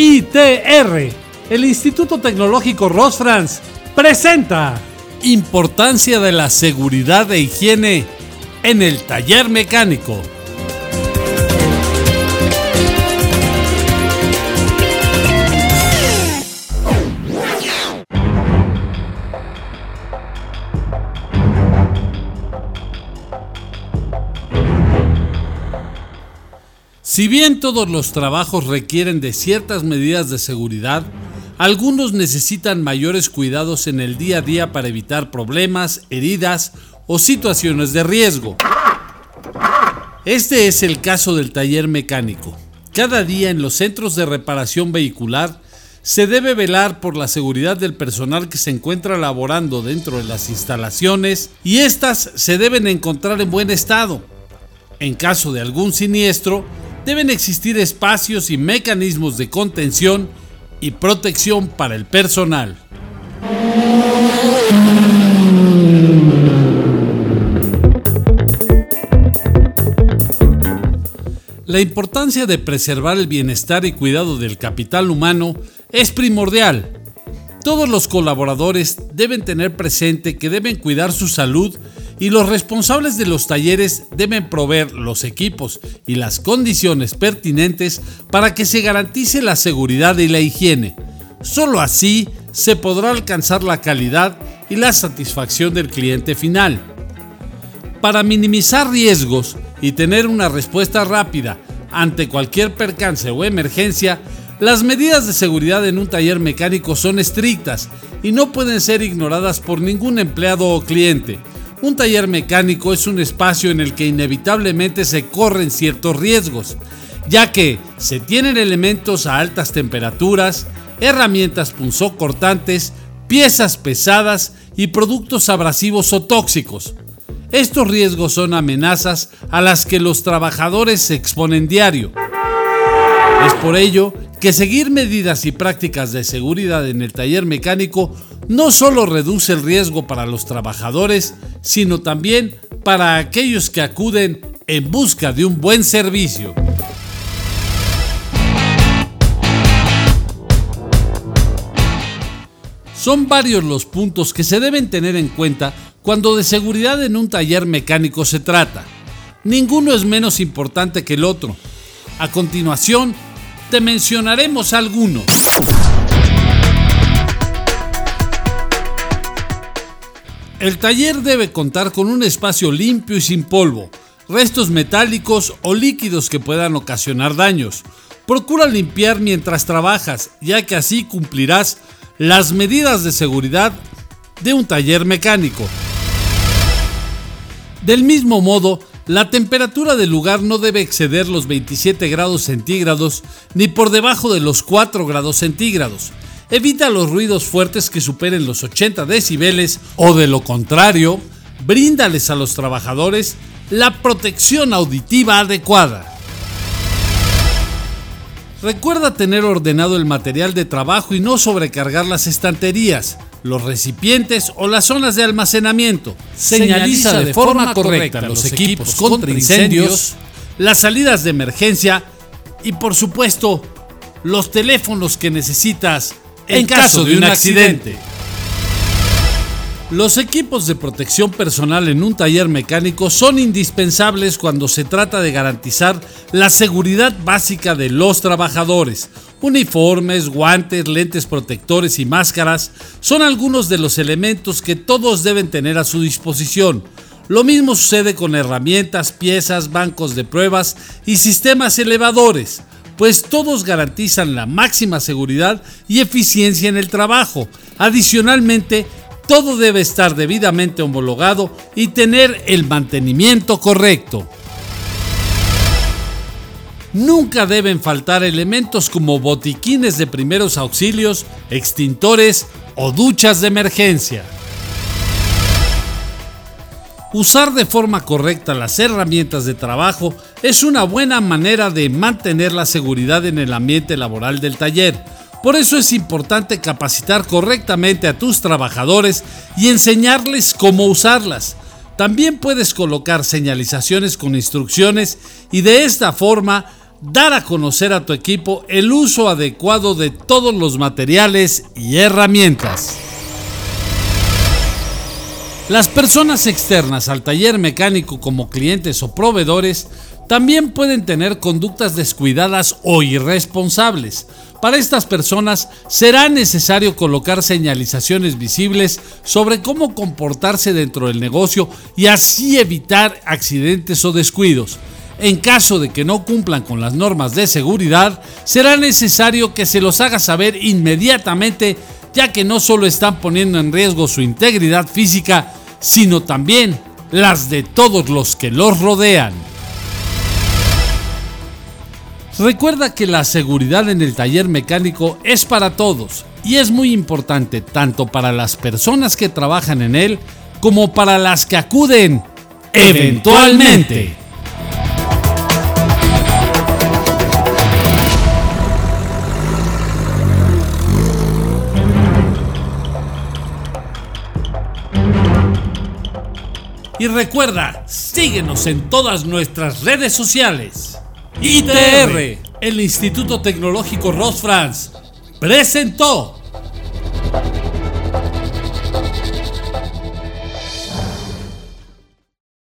ITR, el Instituto Tecnológico Rosfrans, presenta Importancia de la seguridad e higiene en el taller mecánico. Si bien todos los trabajos requieren de ciertas medidas de seguridad, algunos necesitan mayores cuidados en el día a día para evitar problemas, heridas o situaciones de riesgo. Este es el caso del taller mecánico. Cada día en los centros de reparación vehicular se debe velar por la seguridad del personal que se encuentra laborando dentro de las instalaciones y éstas se deben encontrar en buen estado. En caso de algún siniestro, deben existir espacios y mecanismos de contención y protección para el personal. La importancia de preservar el bienestar y cuidado del capital humano es primordial. Todos los colaboradores deben tener presente que deben cuidar su salud y los responsables de los talleres deben proveer los equipos y las condiciones pertinentes para que se garantice la seguridad y la higiene. Solo así se podrá alcanzar la calidad y la satisfacción del cliente final. Para minimizar riesgos y tener una respuesta rápida ante cualquier percance o emergencia, las medidas de seguridad en un taller mecánico son estrictas y no pueden ser ignoradas por ningún empleado o cliente. Un taller mecánico es un espacio en el que inevitablemente se corren ciertos riesgos, ya que se tienen elementos a altas temperaturas, herramientas punzocortantes, piezas pesadas y productos abrasivos o tóxicos. Estos riesgos son amenazas a las que los trabajadores se exponen diario. Es por ello que seguir medidas y prácticas de seguridad en el taller mecánico no solo reduce el riesgo para los trabajadores, sino también para aquellos que acuden en busca de un buen servicio. Son varios los puntos que se deben tener en cuenta cuando de seguridad en un taller mecánico se trata. Ninguno es menos importante que el otro. A continuación, te mencionaremos algunos. El taller debe contar con un espacio limpio y sin polvo, restos metálicos o líquidos que puedan ocasionar daños. Procura limpiar mientras trabajas, ya que así cumplirás las medidas de seguridad de un taller mecánico. Del mismo modo, la temperatura del lugar no debe exceder los 27 grados centígrados ni por debajo de los 4 grados centígrados. Evita los ruidos fuertes que superen los 80 decibeles o de lo contrario, bríndales a los trabajadores la protección auditiva adecuada. Recuerda tener ordenado el material de trabajo y no sobrecargar las estanterías los recipientes o las zonas de almacenamiento. Señaliza de forma correcta los equipos contra incendios, las salidas de emergencia y por supuesto los teléfonos que necesitas en caso de un accidente. Los equipos de protección personal en un taller mecánico son indispensables cuando se trata de garantizar la seguridad básica de los trabajadores. Uniformes, guantes, lentes protectores y máscaras son algunos de los elementos que todos deben tener a su disposición. Lo mismo sucede con herramientas, piezas, bancos de pruebas y sistemas elevadores, pues todos garantizan la máxima seguridad y eficiencia en el trabajo. Adicionalmente, todo debe estar debidamente homologado y tener el mantenimiento correcto. Nunca deben faltar elementos como botiquines de primeros auxilios, extintores o duchas de emergencia. Usar de forma correcta las herramientas de trabajo es una buena manera de mantener la seguridad en el ambiente laboral del taller por eso es importante capacitar correctamente a tus trabajadores y enseñarles cómo usarlas. También puedes colocar señalizaciones con instrucciones y de esta forma dar a conocer a tu equipo el uso adecuado de todos los materiales y herramientas. Las personas externas al taller mecánico como clientes o proveedores también pueden tener conductas descuidadas o irresponsables. Para estas personas será necesario colocar señalizaciones visibles sobre cómo comportarse dentro del negocio y así evitar accidentes o descuidos. En caso de que no cumplan con las normas de seguridad, será necesario que se los haga saber inmediatamente, ya que no solo están poniendo en riesgo su integridad física, sino también las de todos los que los rodean. Recuerda que la seguridad en el taller mecánico es para todos y es muy importante tanto para las personas que trabajan en él como para las que acuden eventualmente. Y recuerda, síguenos en todas nuestras redes sociales. ITR, el Instituto Tecnológico Ross France, presentó